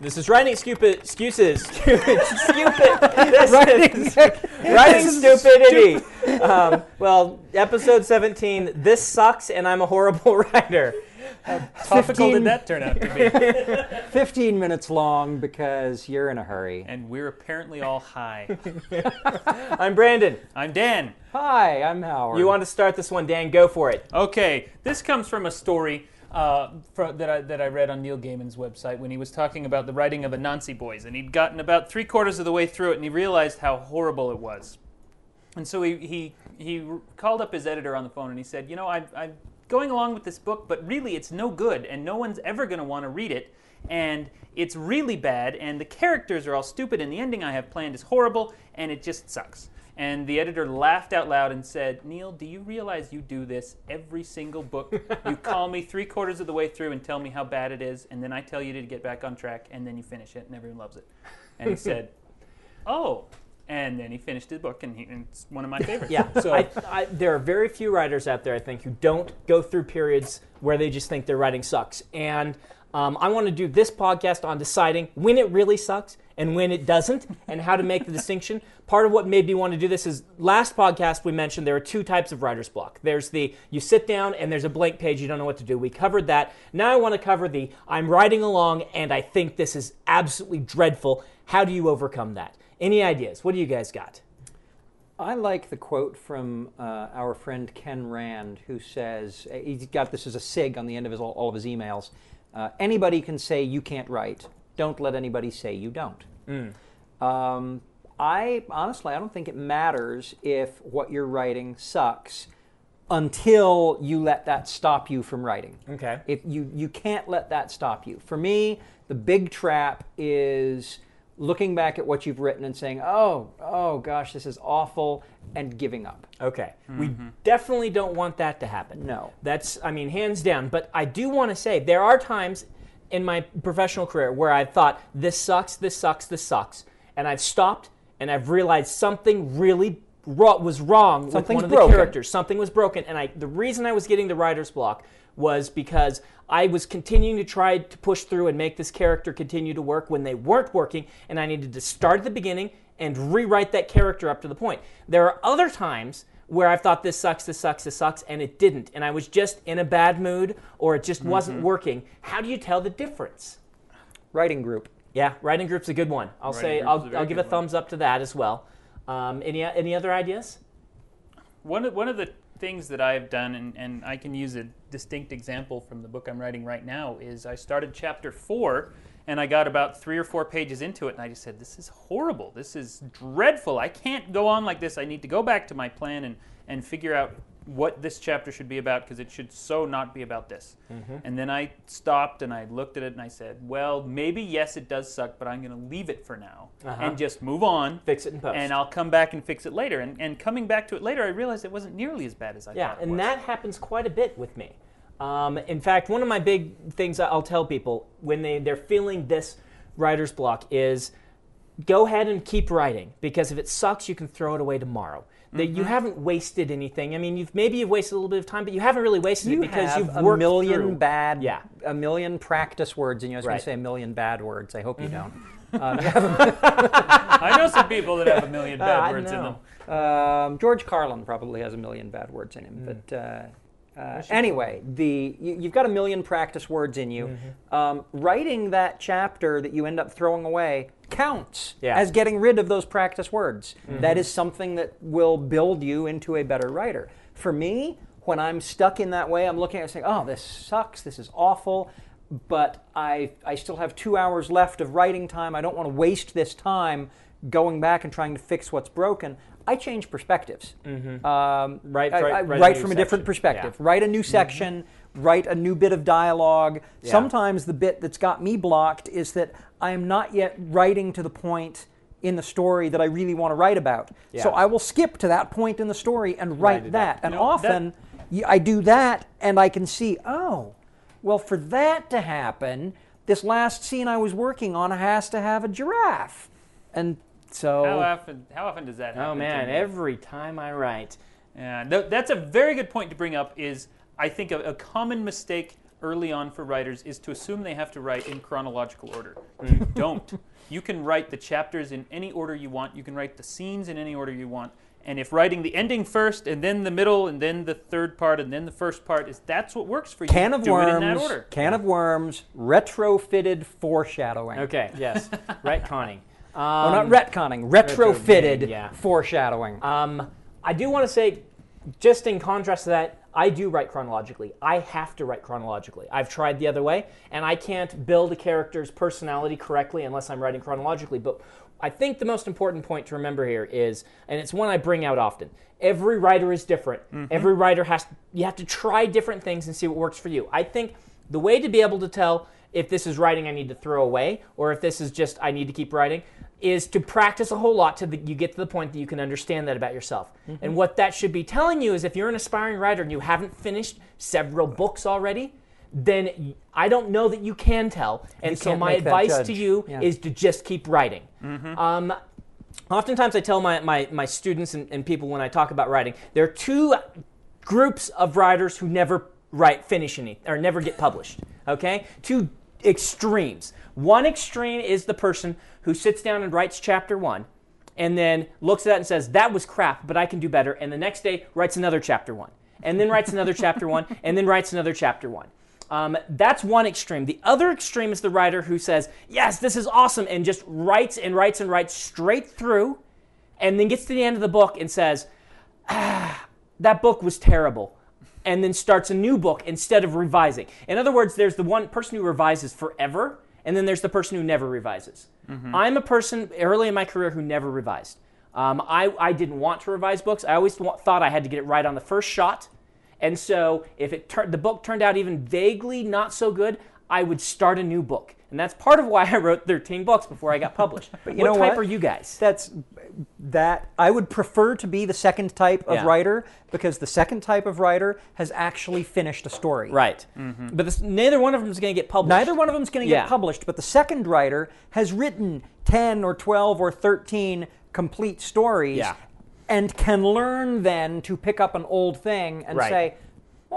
This is writing stupid excuses. stupid. This Writing- is writing stupidity. Um, well, episode 17. This sucks, and I'm a horrible writer. Topical 15 did that turn out to be? 15 minutes long because you're in a hurry. and we're apparently all high. I'm Brandon. I'm Dan. Hi, I'm Howard. You want to start this one, Dan? Go for it. Okay, this comes from a story uh, fro- that, I, that I read on Neil Gaiman's website when he was talking about the writing of Anansi Boys, and he'd gotten about three quarters of the way through it, and he realized how horrible it was. And so he, he, he called up his editor on the phone and he said, You know, I, I'm going along with this book, but really it's no good, and no one's ever going to want to read it. And it's really bad, and the characters are all stupid, and the ending I have planned is horrible, and it just sucks. And the editor laughed out loud and said, Neil, do you realize you do this every single book? you call me three quarters of the way through and tell me how bad it is, and then I tell you to get back on track, and then you finish it, and everyone loves it. And he said, Oh. And then he finished his book, and, he, and it's one of my favorites. Yeah. So I, I, there are very few writers out there, I think, who don't go through periods where they just think their writing sucks. And um, I want to do this podcast on deciding when it really sucks and when it doesn't, and how to make the distinction. Part of what made me want to do this is last podcast we mentioned there are two types of writer's block. There's the you sit down and there's a blank page, you don't know what to do. We covered that. Now I want to cover the I'm writing along and I think this is absolutely dreadful. How do you overcome that? Any ideas? What do you guys got? I like the quote from uh, our friend Ken Rand, who says he's got this as a sig on the end of his, all, all of his emails. Uh, anybody can say you can't write. Don't let anybody say you don't. Um, I honestly, I don't think it matters if what you're writing sucks until you let that stop you from writing. Okay. If you you can't let that stop you. For me, the big trap is looking back at what you've written and saying, "Oh, oh gosh, this is awful," and giving up. Okay. Mm-hmm. We definitely don't want that to happen. No. That's, I mean, hands down. But I do want to say there are times in my professional career where I've thought, this sucks, this sucks, this sucks. And I've stopped and I've realized something really ro- was wrong with Something's one of the characters. Something was broken. And I, the reason I was getting the writer's block was because I was continuing to try to push through and make this character continue to work when they weren't working, and I needed to start at the beginning and rewrite that character up to the point. There are other times where I've thought this sucks, this sucks, this sucks, and it didn't, and I was just in a bad mood or it just wasn't working. How do you tell the difference? Writing group. Yeah, writing group's a good one. I'll Writing say a I'll, very I'll give a one. thumbs up to that as well. Um, any any other ideas? One of, one of the things that I've done, and, and I can use a distinct example from the book I'm writing right now, is I started chapter four and I got about three or four pages into it and I just said, This is horrible. This is dreadful. I can't go on like this. I need to go back to my plan and, and figure out what this chapter should be about because it should so not be about this. And then I stopped and I looked at it and I said, Well, maybe yes, it does suck, but I'm going to leave it for now Uh-huh. and just move on. Fix it in post. And I'll come back and fix it later. And, and coming back to it later, I realized it wasn't nearly as bad as I Yeah, thought. it and was. that happens quite a bit with me. Um, in fact, one of my big things I'll tell people when they, they're feeling this writer's block is go ahead and keep writing because if it sucks, you can throw it away tomorrow. That Mm-hmm. you haven't wasted anything. I mean, you've maybe you've wasted a little bit of time, but you haven't really wasted You it because have you've a worked million through. bad, Yeah. a million practice words and you. I was going to say a million bad words. I hope you don't. I know some people that have a million bad I words in them. Um, George Carlin probably has a million bad words in him. Mm. But uh, uh, anyway, the you, you've got a million practice words in you. Mm-hmm. Um, writing that chapter that you end up throwing away counts Yeah. Mm-hmm. as getting rid of those practice words. That is something that will build you into a better writer. For me, when I'm stuck in that way, I'm looking at it saying, "Oh, this sucks. This is awful." But I, I still have two hours left of writing time. I don't want to waste this time going back and trying to fix what's broken. I change perspectives. Um, Right, I, right, I write a write from a different section. perspective. Yeah. Write a new section. Write a new bit of dialogue. Yeah. Sometimes the bit that's got me blocked is that I am not yet writing to the point in the story that I really want to write about. So I will skip to that point in the story and write Write that. up. And You know, that- often y- I do that and I can see, oh, well, for that to happen, this last scene I was working on has to have a giraffe. And so. How often? How often does that happen? Oh man, every time I write. Yeah, th- that's a very good point to bring up. Is I think a, a common mistake early on for writers is to assume they have to write in chronological order. You don't. You can write the chapters in any order you want. You can write the scenes in any order you want. And if writing the ending first, and then the middle, and then the third part, and then the first part is that's what works for you. Can of Do worms. it in that order. Can of worms. Retrofitted foreshadowing. Okay, yes. right, Um, Well, not retconning. Retrofitted yeah. foreshadowing. Um, I do want to say, just in contrast to that, I do write chronologically. I have to write chronologically. I've tried the other way, and I can't build a character's personality correctly unless I'm writing chronologically. But I think the most important point to remember here is, and it's one I bring out often. Every writer is different. Every writer has you have to try different things and see what works for you. I think the way to be able to tell if this is writing I need to throw away or if this is just I need to keep writing is to practice a whole lot to the, you get to the point that you can understand that about yourself. And what that should be telling you is if you're an aspiring writer and you haven't finished several books already, then I don't know that you can tell. And so my advice to you Yeah. is to just keep writing. Um, oftentimes I tell my, my, my students and, and people when I talk about writing, there are two groups of writers who never write, finish any, or never get published. Okay? Two extremes. One extreme is the person who sits down and writes chapter one and then looks at that and says, that was crap, but I can do better. And the next day writes another chapter one, and then writes another chapter one, and then writes another chapter one. Um, that's one extreme. The other extreme is the writer who says, yes, this is awesome, and just writes and writes and writes straight through, and then gets to the end of the book and says, ah, that book was terrible. And then starts a new book instead of revising. In other words, there's the one person who revises forever, and then there's the person who never revises. I'm a person early in my career who never revised. Um, I, I didn't want to revise books. I always wa- thought I had to get it right on the first shot. And so if it tur- the book turned out even vaguely not so good, I would start a new book. And that's part of why I wrote 13 books before I got published. but you what know type what? are you guys? That's that I would prefer to be the second type of Yeah. writer because the second type of writer has actually finished a story. Right. Mm-hmm. But this, neither one of them is going to get published. Neither one of them is going to Yeah. get published, but the second writer has written 10 or 12 or 13 complete stories Yeah. and can learn then to pick up an old thing and Right. say,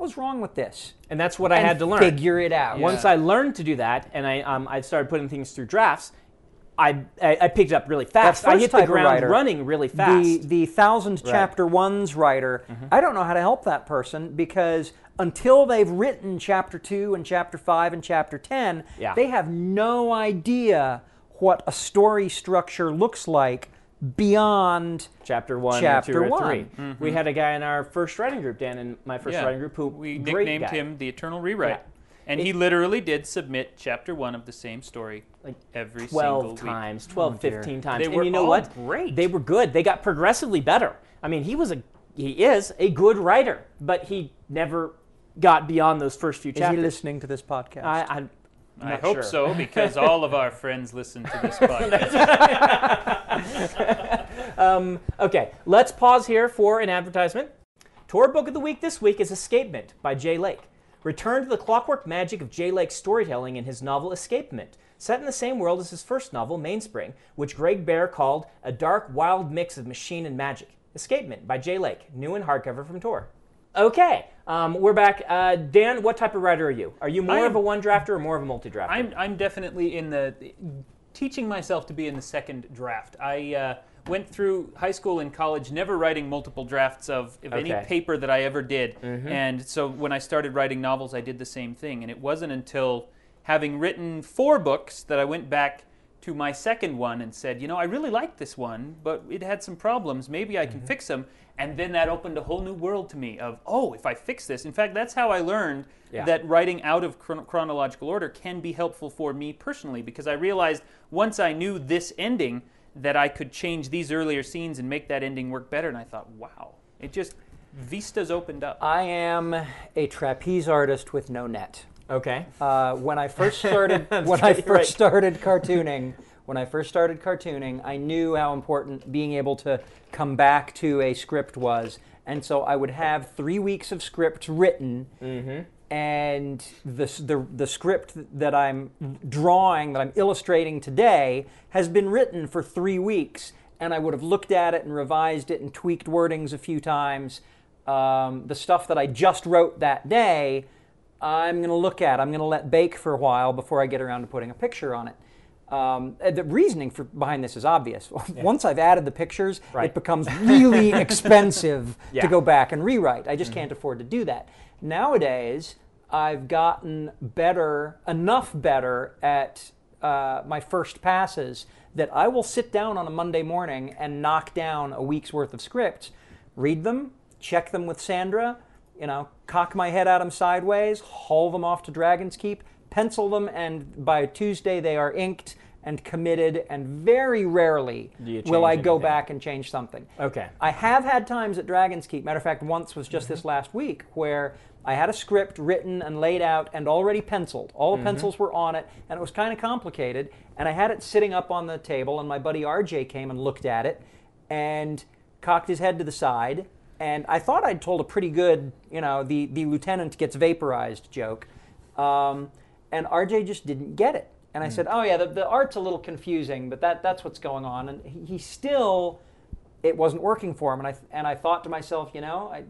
what was wrong with this? And that's what I had to learn. Figure it out. Once I learned to do that, and I um, I started putting things through drafts, I I, I picked it up really fast. I hit the ground writer, running really fast. The the thousand Right. chapter ones writer, I don't know how to help that person because until they've written chapter two and chapter five and chapter ten, Yeah. they have no idea what a story structure looks like beyond chapter one, Chapter or two, or one. three. We had a guy in our first writing group, Dan, in my first Yeah. writing group, who we great nicknamed guy. him the Eternal Rewrite. Yeah. And he literally did submit chapter one of the same story Like every 12 single week. times, 12, Oh, dear. 15 times. They and were you know all what? great. They were good. They got progressively better. I mean, he was a he is a good writer, but he never got beyond those first few chapters. is chapters. he listening to this podcast? I, I'm I hope sure. so because all of our friends listen to this podcast. Um, okay, let's pause here for an advertisement. Tor book of the week this week is Escapement by Jay Lake. Return to the clockwork magic of Jay Lake's storytelling in his novel Escapement, set in the same world as his first novel, Mainspring, which Greg Bear called a dark, wild mix of machine and magic. Escapement by Jay Lake, new in hardcover from Tor. Okay, um, we're back. Uh, Dan, what type of writer are you? Are you more I of a one drafter or more of a multi drafter? I'm, I'm definitely in the teaching myself to be in the second draft. I uh, went through high school and college never writing multiple drafts of, of any paper that I ever did. And so when I started writing novels, I did the same thing. And it wasn't until having written four books that I went back to my second one and said, you know, I really liked this one, but it had some problems. Maybe I can mm-hmm. fix them. And then that opened a whole new world to me of, oh, if I fix this. In fact, that's how I learned Yeah. that writing out of chron- chronological order can be helpful for me personally because I realized once I knew this ending that I could change these earlier scenes and make that ending work better. And I thought, wow, it just vistas opened up. I am a trapeze artist with no net. Okay. Uh, when I first started, when I first right. started cartooning, when I first started cartooning, I knew how important being able to come back to a script was, and so I would have three weeks of script written, and the, the the script that I'm drawing, that I'm illustrating today, has been written for three weeks, and I would have looked at it and revised it and tweaked wordings a few times. Um, the stuff that I just wrote that day I'm going to look at. I'm going to let bake for a while before I get around to putting a picture on it. Um, the reasoning for, behind this is obvious. Once I've added the pictures, Right. it becomes really expensive Yeah. to go back and rewrite. I just can't afford to do that. Nowadays, I've gotten better, enough better at uh, my first passes that I will sit down on a Monday morning and knock down a week's worth of scripts, read them, check them with Sandra, you know, cock my head at them sideways, haul them off to Dragon's Keep, pencil them, and by Tuesday they are inked and committed, and very rarely will I go anything? back and change something. Okay. I have had times at Dragon's Keep. Matter of fact, once was just this last week where I had a script written and laid out and already penciled. All the pencils were on it, and it was kind of complicated. And I had it sitting up on the table, and my buddy RJ came and looked at it and cocked his head to the side. And I thought I'd told a pretty good, you know, the, the lieutenant gets vaporized joke. Um, and RJ just didn't get it. And I said, "Oh yeah, the, the art's a little confusing, but that that's what's going on." And he, he still, it wasn't working for him. And I and I thought to myself, you know, I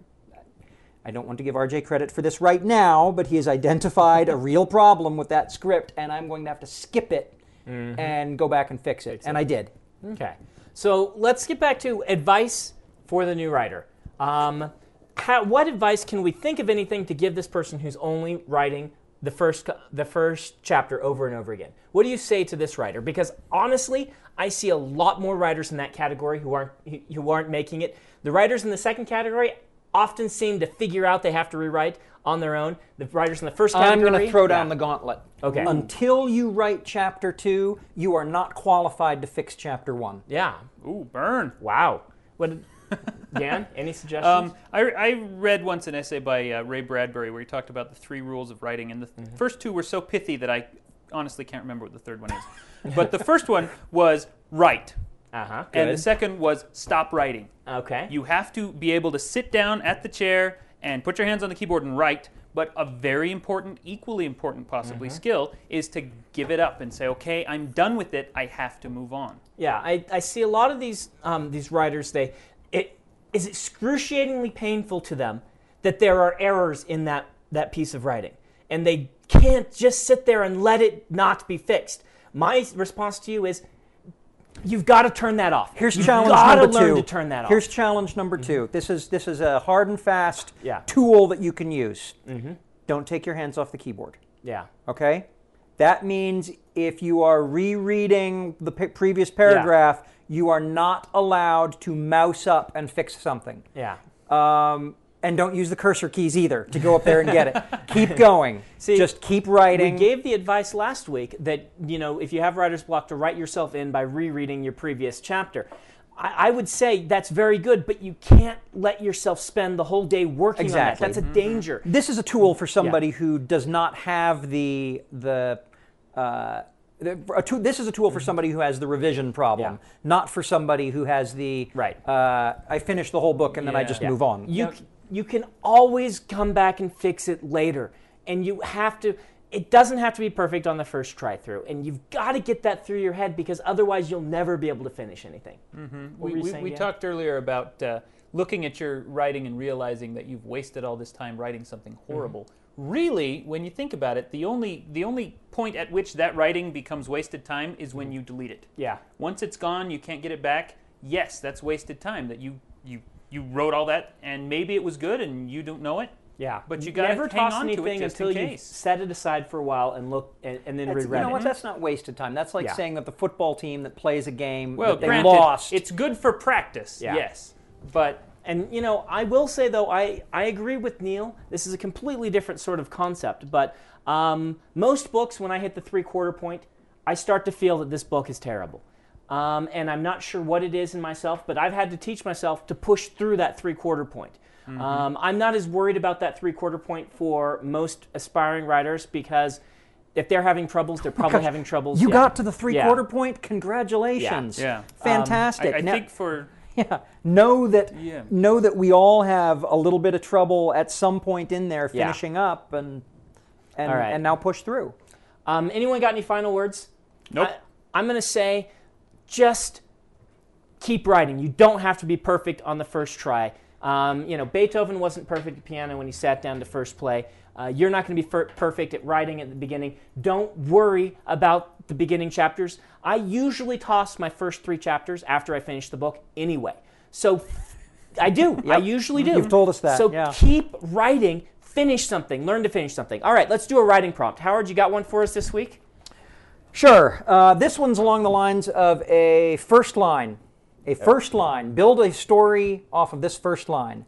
I don't want to give RJ credit for this right now, but he has identified a real problem with that script, and I'm going to have to skip it and go back and fix it. and I did. Okay. So let's get back to advice for the new writer. Um, how, what advice can we think of anything to give this person who's only writing the first the first chapter over and over again? What do you say to this writer? Because honestly, I see a lot more writers in that category who aren't who- who aren't making it. The writers in the second category often seem to figure out they have to rewrite on their own. The writers in the first category, I'm going to throw down yeah. the gauntlet. Okay. Until you write chapter two, you are not qualified to fix chapter one. Yeah. Ooh, burn. Wow. What? Dan, any suggestions? Um, I, I read once an essay by uh, Ray Bradbury where he talked about the three rules of writing, and the Mm-hmm. first two were so pithy that I honestly can't remember what the third one is. but the first one was write, uh huh. and the second was stop writing. Okay. You have to be able to sit down at the chair and put your hands on the keyboard and write. But a very important, equally important, possibly Mm-hmm. skill is to give it up and say, "Okay, I'm done with it. I have to move on." Yeah, I, I see a lot of these um, these writers. They it is excruciatingly painful to them that there are errors in that that piece of writing, and they can't just sit there and let it not be fixed. My response to you is, you've got to turn that off. Here's you've challenge number learn two. to turn that off. Here's challenge number 2 mm-hmm. This is this is a hard and fast Yeah. tool that you can use. Mm-hmm. Don't take your hands off the keyboard. Yeah, Okay, that means if you are rereading the p- previous paragraph, you are not allowed to mouse up and fix something. yeah. Um, and don't use the cursor keys either to go up there and get it. keep going. See, Just keep writing. We gave the advice last week that you know if you have writer's block to write yourself in by rereading your previous chapter. I, I would say that's very good, but you can't let yourself spend the whole day working Exactly. on that. That's a danger. this is a tool for somebody who does not have the the. Uh, the- a tool, this is a tool for somebody who has the revision problem, Yeah. not for somebody who has the Right. Uh, I finish the whole book and then I just Yeah. move on. You c- you can always come back and fix it later, and you have to. It doesn't have to be perfect on the first try through, and you've got to get that through your head because otherwise you'll never be able to finish anything. What we, we, we Dan? talked earlier about uh, looking at your writing and realizing that you've wasted all this time writing something Mm-hmm. Really, when you think about it, the only the only point at which that writing becomes wasted time is when mm. you delete it. Yeah. Once it's gone, you can't get it back. Yes, that's wasted time. That you you you wrote all that, and maybe it was good, and you don't know it. Yeah, But you gotta never hang toss on to it anything in until you set it aside for a while and look and, and then That's, you know what? That's not wasted time. That's like Yeah. saying that the football team that plays a game Well, that they granted, lost. it's good for practice. Yeah. Yes, but And you know, I will say though, I, I agree with Neil. This is a completely different sort of concept. But um, most books, when I hit the three quarter point, I start to feel that this book is terrible. Um, and I'm not sure what it is in myself, but I've had to teach myself to push through that three quarter point. Um, I'm not as worried about that three quarter point for most aspiring writers because if they're having troubles, they're probably Gosh, having troubles. you yeah. got to the three Yeah. quarter point. Congratulations. Yeah. Um, Fantastic. I, I Now- think for yeah. Know that Yeah. know that we all have a little bit of trouble at some point in there Yeah. finishing up and and All right. and now push through. Um, anyone got any final words? Nope. I, I'm going to say just keep writing. You don't have to be perfect on the first try. Um, you know, Beethoven wasn't perfect at piano when he sat down to first play. Uh, you're not going to be fer- perfect at writing at the beginning. Don't worry about the beginning chapters. I usually toss my first three chapters after I finish the book anyway. So I do. I usually do. You've told us that, So yeah. keep writing. Finish something. Learn to finish something. All right, let's do a writing prompt. Howard, you got one for us this week? Sure. Uh, this one's along the lines of a first line. A first line. Build a story off of this first line.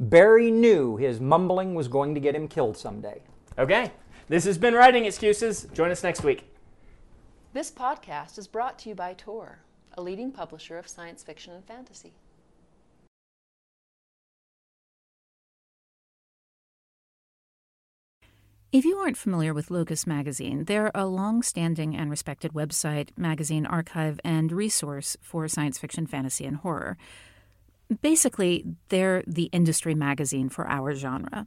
Barry knew his mumbling was going to get him killed someday. Okay. This has been Writing Excuses. Join us next week. This podcast is brought to you by Tor, a leading publisher of science fiction and fantasy. If you aren't familiar with Locus Magazine, they're a long standing and respected website, magazine archive, and resource for science fiction, fantasy, and horror. Basically, they're the industry magazine for our genre.